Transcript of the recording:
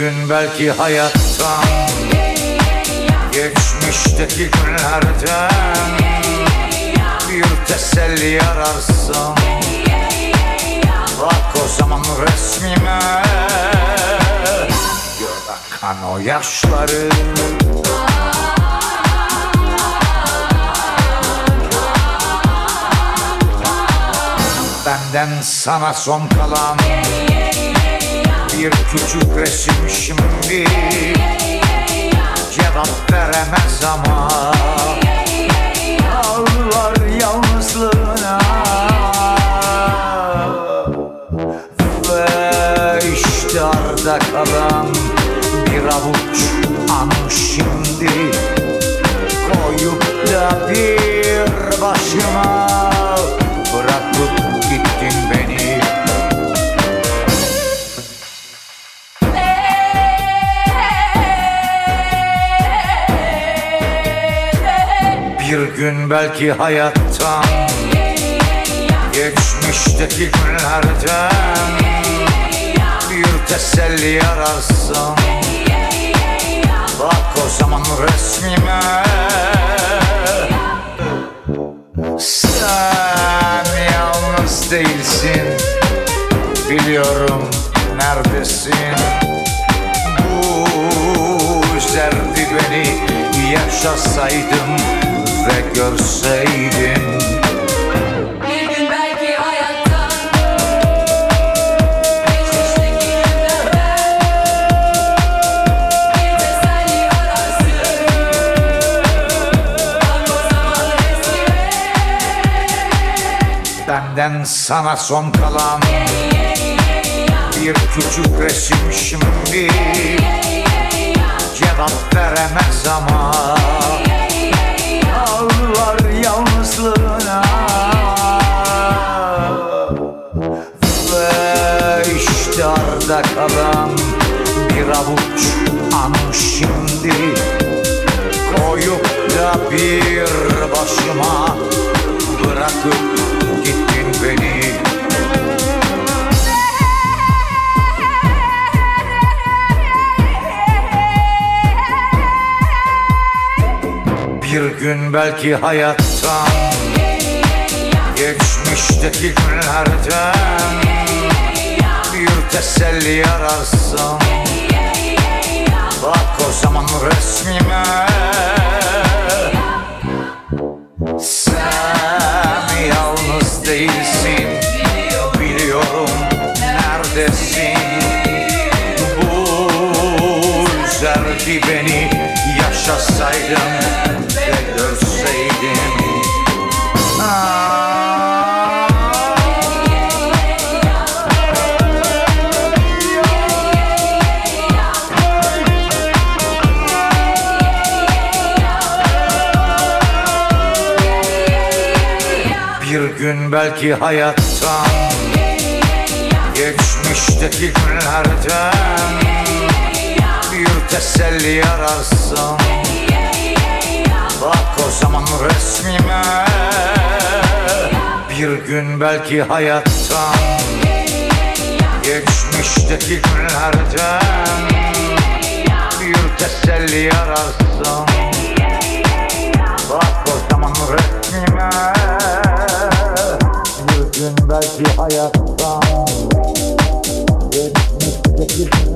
Gün belki hayattan Geçmişteki günlerden Bir teselli ararsın Bak o zaman resmime. Gör akan o yaşları. Benden sana son kalan Bir küçük resim şimdi Cevap veremez ama Bir gün belki hayattan Geçmişteki günlerden Bir teselli ararsın Bak o zaman resmime. Sen yalnız değilsin Biliyorum neredesin. Bu üzerdi beni Yaşasaydım görseydim Benden sana son kalan Bir küçük resim şimdi Cevap veremez ama arda kalan Bir avuç an şimdi Koyup da bir başıma Bırakıp gittin beni. Bir gün belki hayattan Geçmişteki günlerden teselli ararsın Bak o zaman resmime. Sen yalnız değilsin. Biliyorum neredesin. Bu üzerdi beni Yaşasaydım Bir gün belki hayattan Geçmişteki günlerden Bir teselli ararsın Bak o zaman resmime Bir gün belki hayattan Geçmişteki günlerden Bir teselli ararsın belki hayattan Geçmişteki